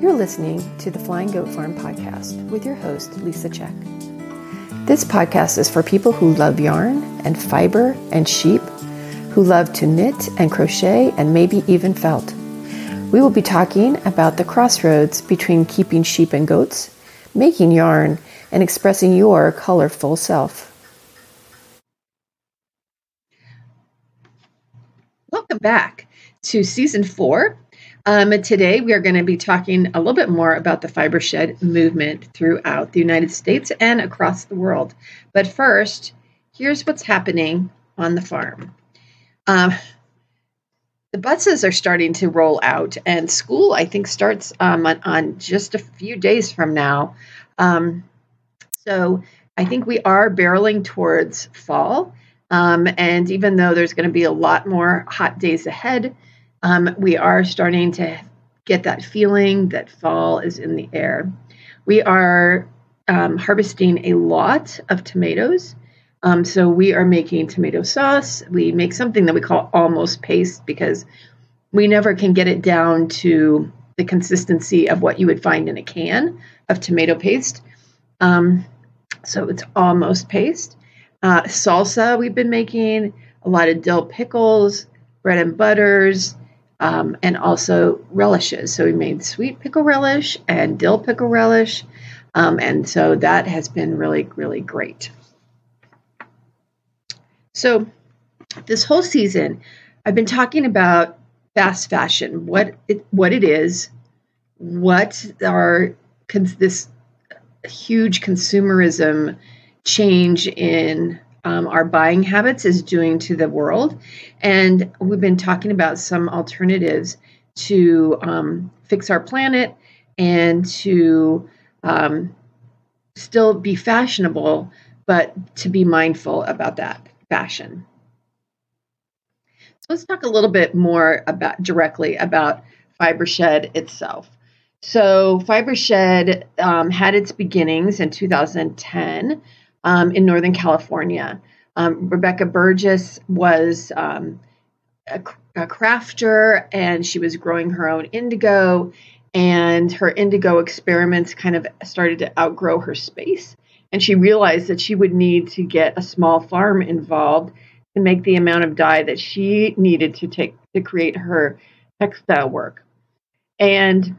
You're listening to the Flying Goat Farm podcast with your host, Lisa Check. This podcast is for people who love yarn and fiber and sheep, who love to knit and crochet and maybe even felt. We will be talking about the crossroads between keeping sheep and goats, making yarn, and expressing your colorful self. Welcome back to season four. Um, today, we are going to be talking a little bit more about the Fibershed movement throughout the United States and across the world. But first, here's what's happening on the farm. Um, the buses are starting to roll out, and school, I think, starts um, on, on, just a few days from now. Um, so I think we are barreling towards fall. Um, and even though there's going to be a lot more hot days ahead, um, we are starting to get that feeling that fall is in the air. We are um, harvesting a lot of tomatoes. Um, so we are making tomato sauce. We make something that we call almost paste because we never can get it down to the consistency of what you would find in a can of tomato paste. Um, so it's almost paste. Uh, salsa we've been making, a lot of dill pickles, bread and butters, um, and also relishes. So we made sweet pickle relish and dill pickle relish. Um, and so that has been really, really great. So, this whole season, I've been talking about fast fashion, what it, what it is, what are this huge consumerism change in um, our buying habits is doing to the world. And we've been talking about some alternatives to um, fix our planet and to um, still be fashionable, but to be mindful about that fashion. So let's talk a little bit more about directly about Fibershed itself. So Fibershed um, had its beginnings in 2010 um, in Northern California. Um, Rebecca Burgess was um, a, a crafter and she was growing her own indigo and her indigo experiments kind of started to outgrow her space and she realized that she would need to get a small farm involved to make the amount of dye that she needed to take to create her textile work. And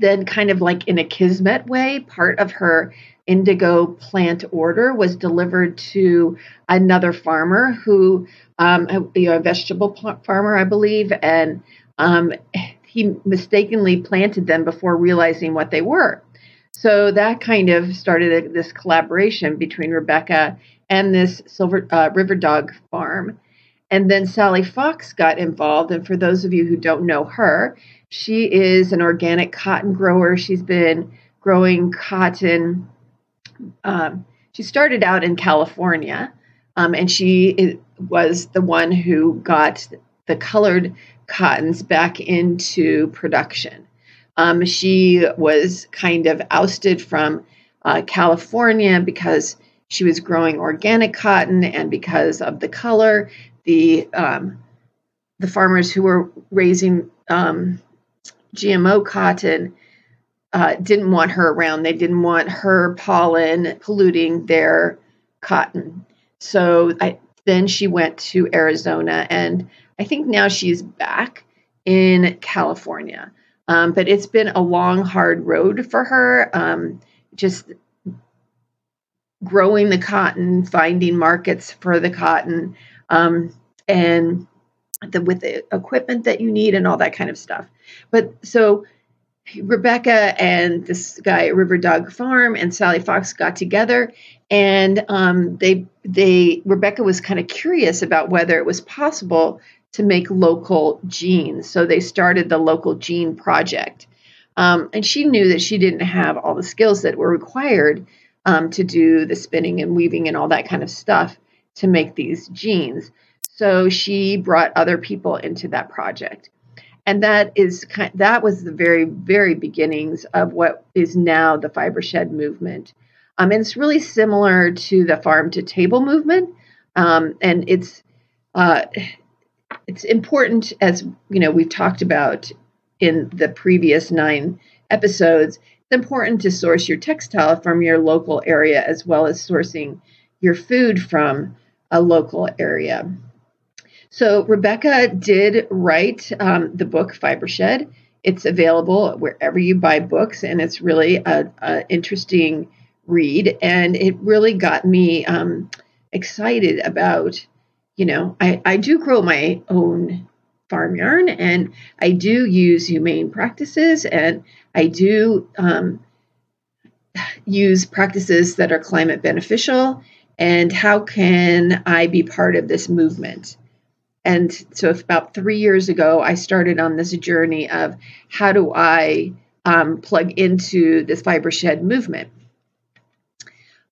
then, kind of like in a kismet way, part of her indigo plant order was delivered to another farmer who, um, you know, a vegetable farmer, I believe, and um, he mistakenly planted them before realizing what they were. So that kind of started this collaboration between Rebecca and this Silver uh, River Dog farm. And then Sally Fox got involved. And for those of you who don't know her, she is an organic cotton grower. She's been growing cotton. Um, she started out in California, um, and she was the one who got the colored cottons back into production. Um, she was kind of ousted from uh, California because she was growing organic cotton and because of the color. The um, the farmers who were raising um, GMO cotton uh, didn't want her around. They didn't want her pollen polluting their cotton. So I, then she went to Arizona, and I think now she's back in California. Um, but it's been a long, hard road for her. Um, just growing the cotton, finding markets for the cotton, um, and the, with the equipment that you need and all that kind of stuff. But so Rebecca and this guy at River Dog Farm and Sally Fox got together, and um, they they Rebecca was kind of curious about whether it was possible to make local jeans. So they started the local jean project. Um, and she knew that she didn't have all the skills that were required um, to do the spinning and weaving and all that kind of stuff to make these jeans. So she brought other people into that project. And that is kind, that was the very very beginnings of what is now the Fibershed movement. Um, and it's really similar to the farm to table movement. Um, and it's uh, it's important as you know we've talked about in the previous nine episodes, it's important to source your textile from your local area as well as sourcing your food from a local area. So, Rebecca did write um, the book Fibershed. It's available wherever you buy books, and it's really an interesting read. And it really got me um, excited about, you know, I, I do grow my own farm yarn and I do use humane practices and I do um, use practices that are climate beneficial. And how can I be part of this movement? And so, about three years ago, I started on this journey of how do I um, plug into this Fibershed movement.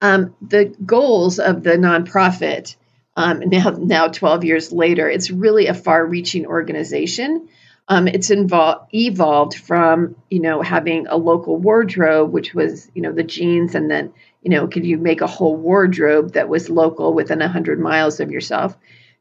Um, the goals of the nonprofit um, now, now 12 years later, it's really a far-reaching organization. Um, it's involved evolved from you know having a local wardrobe, which was you know the jeans, and then you know could you make a whole wardrobe that was local within 100 miles of yourself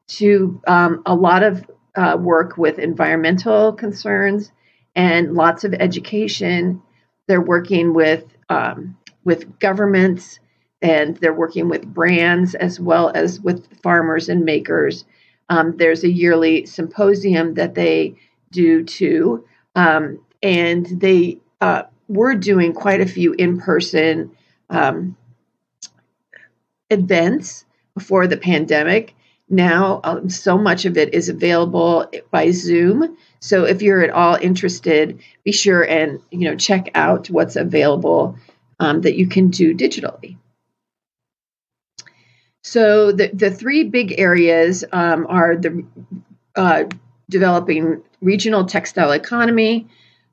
to um, a lot of uh, work with environmental concerns and lots of education. They're working with um, with governments and they're working with brands as well as with farmers and makers. Um, there's a yearly symposium that they do too, um, and they uh, were doing quite a few in person um, events before the pandemic. Now um, so much of it is available by zoom. So if you're at all interested be sure and you know check out what's available um, that you can do digitally. So the, the three big areas um, are the uh, developing regional textile economy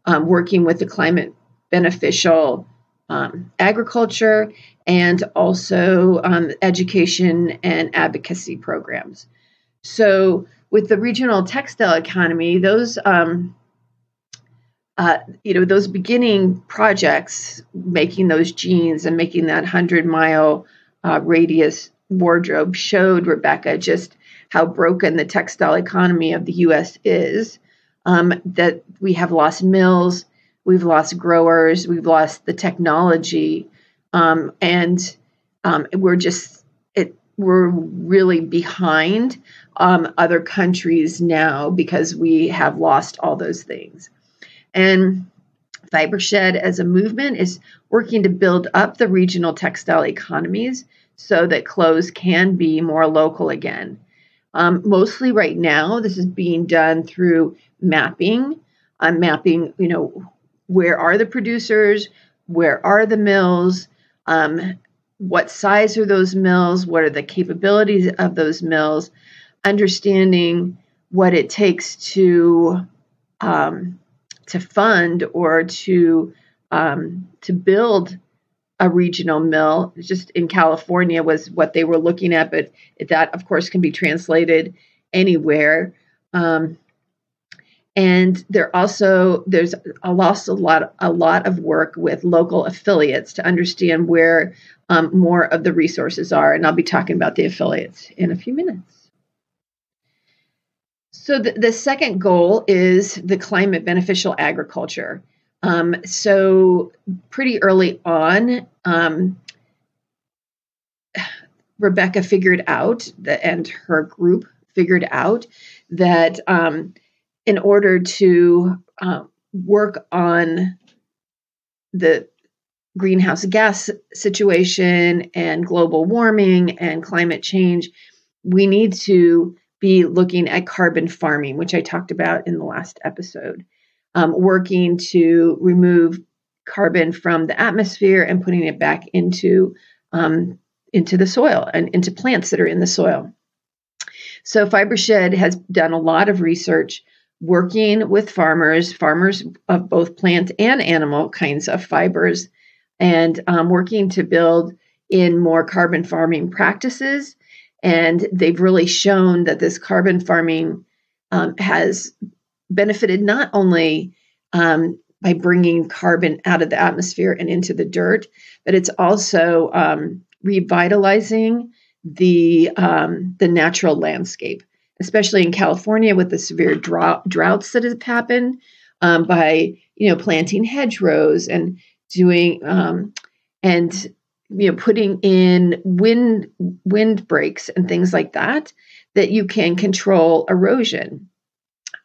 um, working with the climate beneficial um, agriculture and also um, education and advocacy programs. So, with the regional textile economy, those um, uh, you know those beginning projects, making those jeans and making that hundred mile uh, radius wardrobe, showed Rebecca just how broken the textile economy of the U.S. is. Um, that we have lost mills, we've lost growers, we've lost the technology um, and um, we're just it we're really behind um, other countries now because we have lost all those things. And Fibershed as a movement is working to build up the regional textile economies so that clothes can be more local again. Um, mostly right now, this is being done through mapping. I'm mapping, you know, where are the producers, where are the mills, um, what size are those mills? What are the capabilities of those mills? Understanding what it takes to um, to fund or to um, to build a regional mill. Just in California was what they were looking at, but that of course can be translated anywhere. Um, and there also there's a lot, a lot a lot of work with local affiliates to understand where um, more of the resources are and i'll be talking about the affiliates in a few minutes so the, the second goal is the climate beneficial agriculture um, so pretty early on um, rebecca figured out that and her group figured out that um, in order to uh, work on the greenhouse gas situation and global warming and climate change, we need to be looking at carbon farming, which I talked about in the last episode, um, working to remove carbon from the atmosphere and putting it back into um, into the soil and into plants that are in the soil. So Fibershed has done a lot of research working with farmers, farmers of both plant and animal kinds of fibers, and um, working to build in more carbon farming practices. And they've really shown that this carbon farming um, has benefited not only um, by bringing carbon out of the atmosphere and into the dirt, but it's also um, revitalizing the um, the natural landscape especially in California with the severe drought, droughts that have happened. um, by you know planting hedgerows and doing um, and you know putting in wind wind breaks and things like that that you can control erosion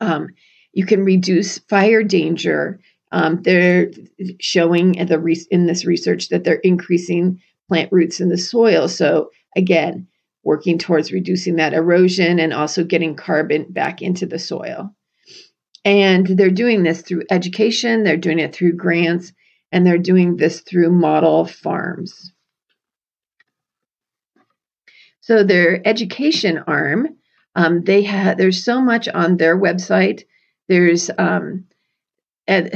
um, you can reduce fire danger um, they're showing in, the in this research that they're increasing plant roots in the soil so again working towards reducing that erosion and also getting carbon back into the soil and they're doing this through education they're doing it through grants and they're doing this through model farms. So their education arm, um, they have there's so much on their website. There's um, and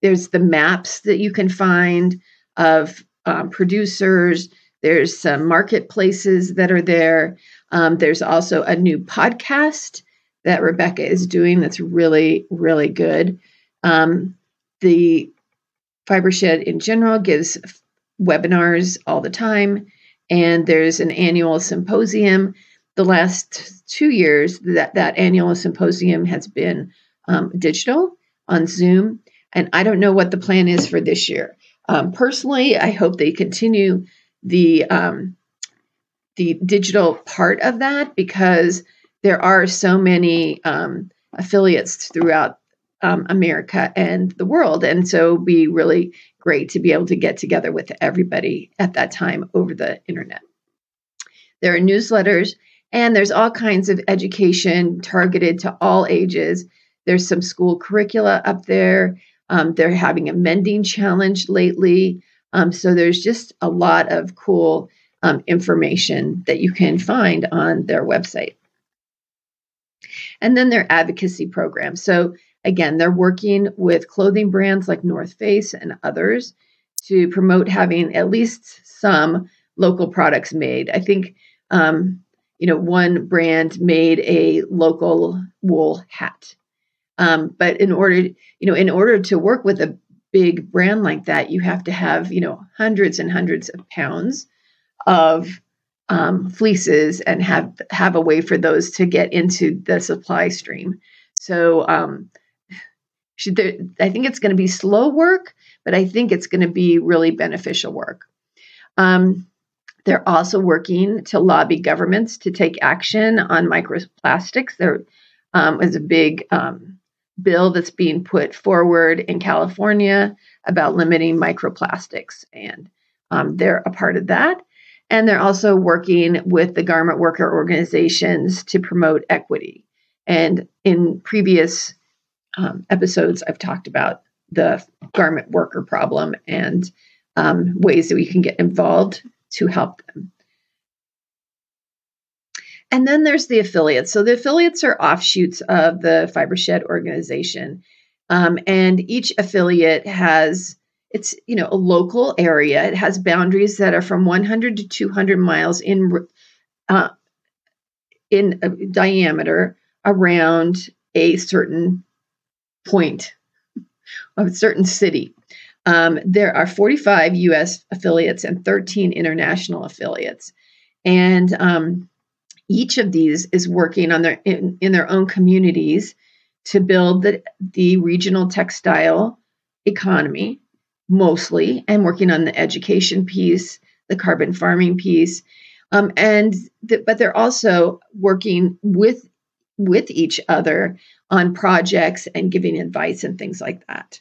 there's the maps that you can find of um, producers. There's some marketplaces that are there. Um, there's also a new podcast that Rebecca is doing that's really, really good. Um, the Fibershed in general gives webinars all the time, and there's an annual symposium. The last two years, that, that annual symposium has been um, digital on Zoom, and I don't know what the plan is for this year. Um, personally, I hope they continue the um, the digital part of that because there are so many um, affiliates throughout um, America and the world. And so it'd be really great to be able to get together with everybody at that time over the internet. There are newsletters and there's all kinds of education targeted to all ages. There's some school curricula up there. Um, they're having a mending challenge lately. Um, so there's just a lot of cool um, information that you can find on their website. And then their advocacy program. So Again, they're working with clothing brands like North Face and others to promote having at least some local products made. I think, um, you know, one brand made a local wool hat. Um, but in order, you know, in order to work with a big brand like that, you have to have, you know, hundreds and hundreds of pounds of um, fleeces and have have a way for those to get into the supply stream. So um, I think it's going to be slow work, but I think it's going to be really beneficial work. Um, they're also working to lobby governments to take action on microplastics. There um, is a big um, bill that's being put forward in California about limiting microplastics, and um, they're a part of that. And they're also working with the garment worker organizations to promote equity. And in previous um, episodes, I've talked about the garment worker problem and um, ways that we can get involved to help them. And then there's the affiliates. So the affiliates are offshoots of the Fibershed organization. Um, and each affiliate has it's you know a local area it has boundaries that are from 100 to 200 miles in uh, in diameter around a certain point of a certain city. Um, there are 45 US affiliates and 13 international affiliates. And um, each of these is working on their in, in their own communities to build the, the regional textile economy mostly and working on the education piece, the carbon farming piece. Um, and the, but they're also working with with each other on projects and giving advice and things like that.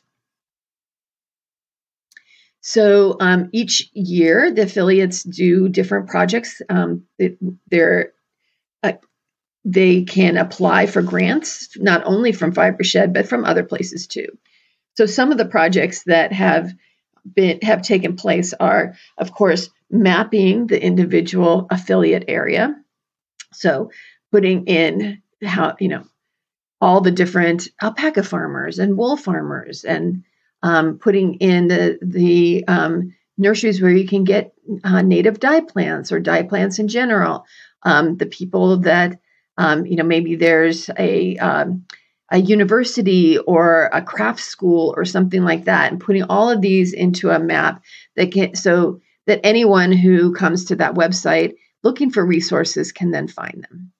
So um, each year, the affiliates do different projects. Um, they're uh, they can apply for grants not only from Fibershed but from other places too. So some of the projects that have been have taken place are, of course, mapping the individual affiliate area. So putting in how you know all the different alpaca farmers and wool farmers and um, putting in the the um, nurseries where you can get uh, native dye plants or dye plants in general. Um, the people that um, you know maybe there's a um, a university or a craft school or something like that, and putting all of these into a map that can so that anyone who comes to that website looking for resources can then find them.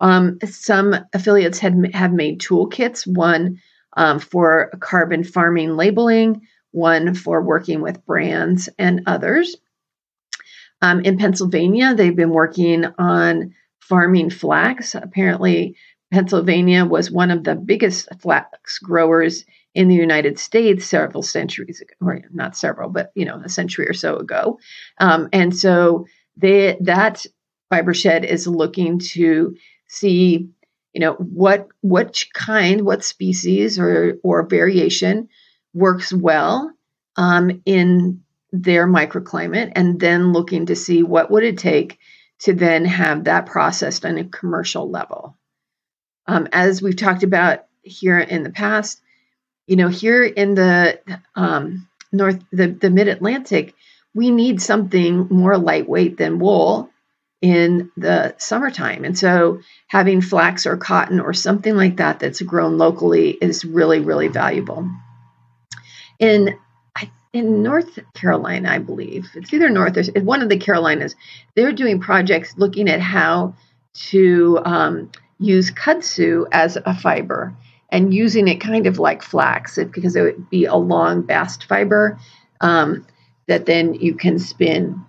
Um, some affiliates had have made toolkits. One um, for carbon farming labeling, one for working with brands and others. Um, in Pennsylvania, they've been working on farming flax. Apparently, Pennsylvania was one of the biggest flax growers in the United States several centuries ago, or not several, but you know, a century or so ago. Um, and so they, that fiber shed is looking to see, you know, what what kind, what species or or variation works well um, in their microclimate, and then looking to see what would it take to then have that processed on a commercial level. Um, as we've talked about here in the past, you know, here in the um, north, the, the mid Atlantic, we need something more lightweight than wool in the summertime. And so having flax or cotton or something like that that's grown locally is really, really valuable. In in North Carolina, I believe it's either North or one of the Carolinas, they're doing projects looking at how to um, use kudzu as a fiber and using it kind of like flax because it would be a long bast fiber um, that then you can spin.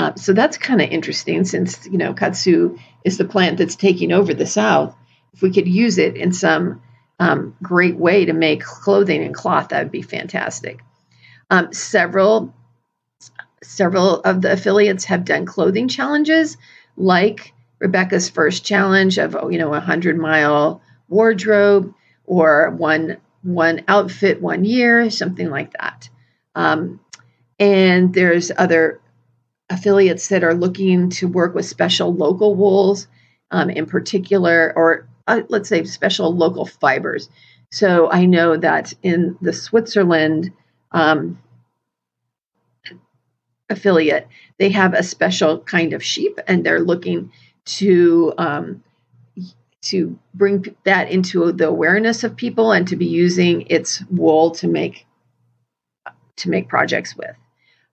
Uh, so that's kind of interesting since you know kudzu is the plant that's taking over the South. If we could use it in some um, great way to make clothing and cloth, that would be fantastic. Um, several several of the affiliates have done clothing challenges, like Rebecca's first challenge of you know a hundred mile wardrobe or one one outfit one year, something like that. Um, and there's other affiliates that are looking to work with special local wools, um, in particular, or uh, let's say special local fibers. So I know that in the Switzerland um, affiliate, they have a special kind of sheep, and they're looking to um, to bring that into the awareness of people and to be using its wool to make to make projects with.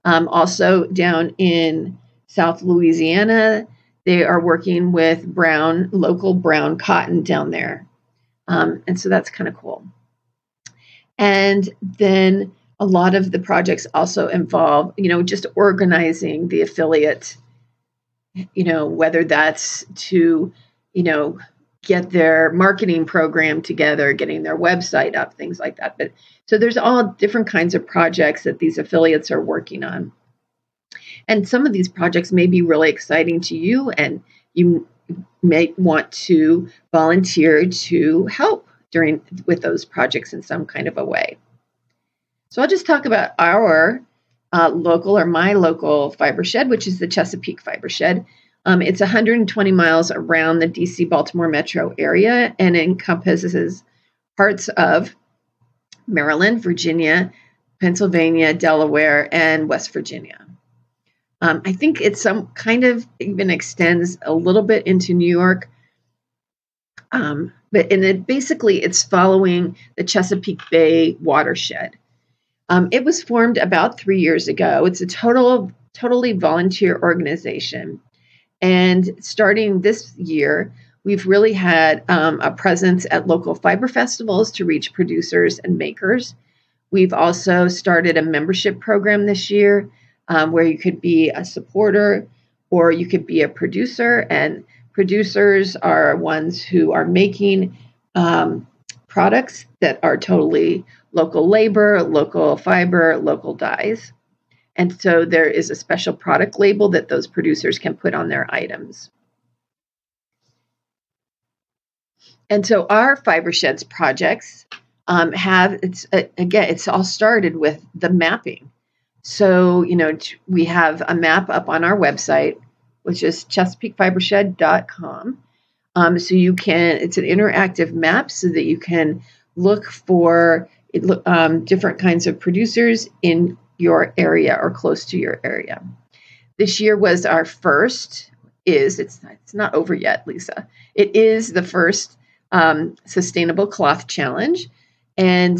Um, also down in South Louisiana, they are working with brown local brown cotton down there, um, and so that's kind of cool. And then a lot of the projects also involve, you know, just organizing the affiliate, you know, whether that's to, you know, get their marketing program together, getting their website up, things like that. But so there's all different kinds of projects that these affiliates are working on. And some of these projects may be really exciting to you, and you may want to volunteer to help during with those projects in some kind of a way. So I'll just talk about our uh, local or my local fiber shed, which is the Chesapeake Fibershed. Um, it's 120 miles around the DC Baltimore metro area and encompasses parts of Maryland, Virginia, Pennsylvania, Delaware, and West Virginia. Um, I think it's some kind of even extends a little bit into New York. Um, but and it basically it's following the Chesapeake Bay watershed. Um, it was formed about three years ago. It's a total totally volunteer organization. And starting this year, we've really had um, a presence at local fiber festivals to reach producers and makers. We've also started a membership program this year um, where you could be a supporter or you could be a producer. And producers are ones who are making um, products that are totally local labor, local fiber, local dyes. And so there is a special product label that those producers can put on their items. And so our fiber sheds projects um, have it's uh, again it's all started with the mapping. So you know we have a map up on our website, which is ChesapeakeFibershed.com. Um, so you can it's an interactive map so that you can look for um, different kinds of producers in your area or close to your area. This year was our first, is it's it's not over yet, Lisa. It is the first um, sustainable cloth challenge, and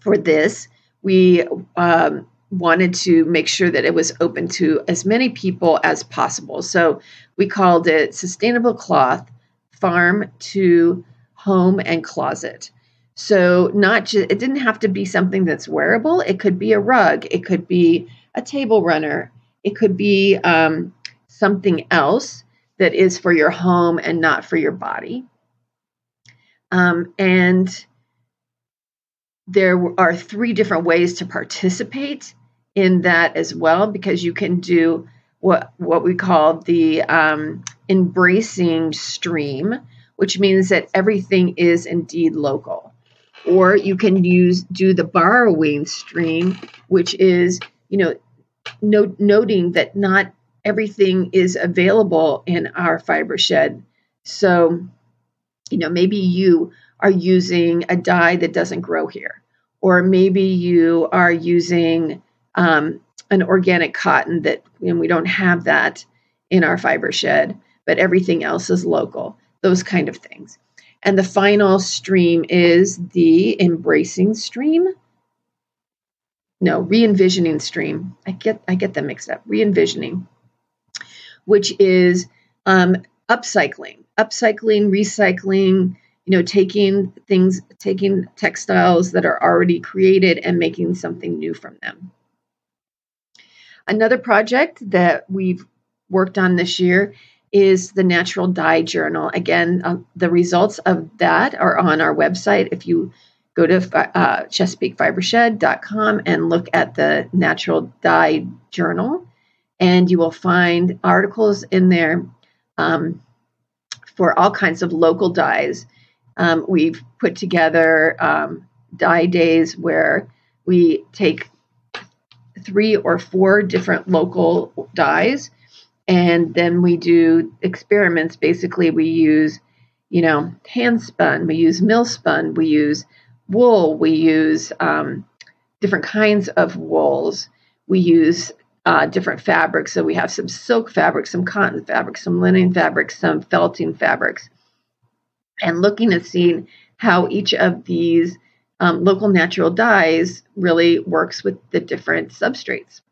for this we um, wanted to make sure that it was open to as many people as possible. So we called it Sustainable Cloth Farm to Home and Closet. So not just it didn't have to be something that's wearable. It could be a rug. It could be a table runner. It could be um, something else that is for your home and not for your body. Um, and there are three different ways to participate in that as well, because you can do what what we call the um, embracing stream, which means that everything is indeed local. Or you can use do the borrowing stream, which is you know no, noting that not everything is available in our fiber shed. So, you know, maybe you are using a dye that doesn't grow here, or maybe you are using um, an organic cotton that and we don't have that in our fiber shed, but everything else is local. Those kind of things. And the final stream is the embracing stream. No, re-envisioning stream. I get I get them mixed up. Re-envisioning, which is um, upcycling, upcycling, recycling. You know, taking things, taking textiles that are already created and making something new from them. Another project that we've worked on this year is the Natural Dye Journal. Again, uh, the results of that are on our website. If you go to uh, ChesapeakeFibershed.com and look at the Natural Dye Journal, and you will find articles in there um, for all kinds of local dyes. Um, we've put together um, dye days where we take three or four different local dyes and then we do experiments. Basically we use you know hand spun we use mill spun we use wool we use um, different kinds of wools. We use uh, different fabrics. So we have some silk fabrics some cotton fabrics some linen fabrics some felting fabrics. And looking and seeing how each of these um, local natural dyes really works with the different substrates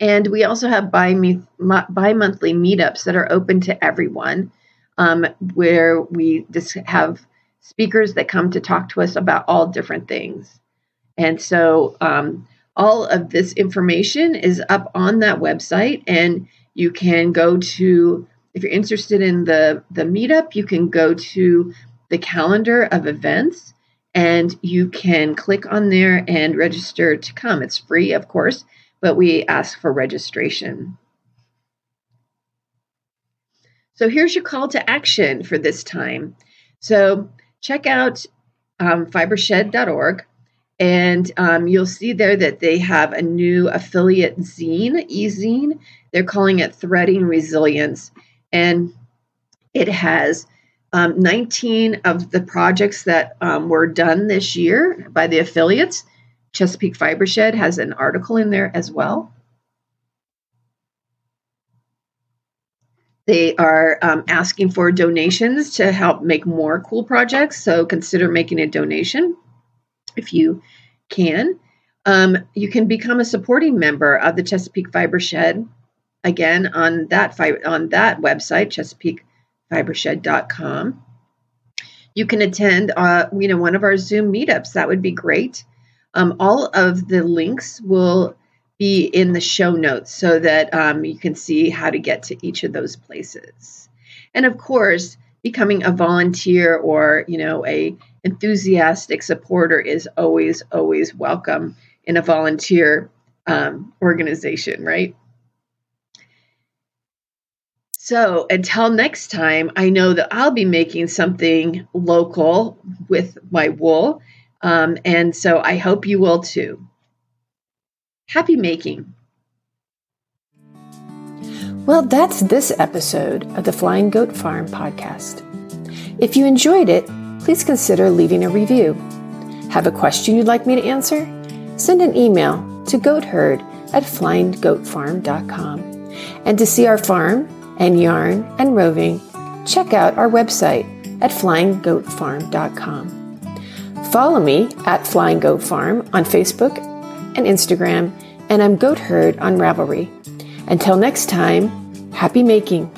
and we also have bi monthly meetups that are open to everyone, um, where we just have speakers that come to talk to us about all different things. And so um, all of this information is up on that website, and you can go to, if you're interested in the, the meetup, you can go to the calendar of events and you can click on there and register to come. It's free, of course but we ask for registration. So here's your call to action for this time. So check out um, fibershed.org and um, you'll see there that they have a new affiliate zine, e-zine. They're calling it Threading Resilience. And it has um, 19 of the projects that um, were done this year by the affiliates. Chesapeake Fibershed has an article in there as well. They are um, asking for donations to help make more cool projects, so consider making a donation if you can. Um, you can become a supporting member of the Chesapeake Fibershed again on that fi- on that website, ChesapeakeFibershed.com. You can attend, uh, you know, one of our Zoom meetups. That would be great. Um, all of the links will be in the show notes so that um, you can see how to get to each of those places. And of course, becoming a volunteer or you know a enthusiastic supporter is always always welcome in a volunteer um, organization, right? So until next time, I know that I'll be making something local with my wool um, and so I hope you will too. Happy making. Well, that's this episode of the Flying Goat Farm podcast. If you enjoyed it, please consider leaving a review. Have a question you'd like me to answer? Send an email to goatherd at flyinggoatfarm.com. And to see our farm and yarn and roving, check out our website at flyinggoatfarm.com. Follow me at Flying Goat Farm on Facebook and Instagram, and I'm Goat Herd on Ravelry. Until next time, happy making.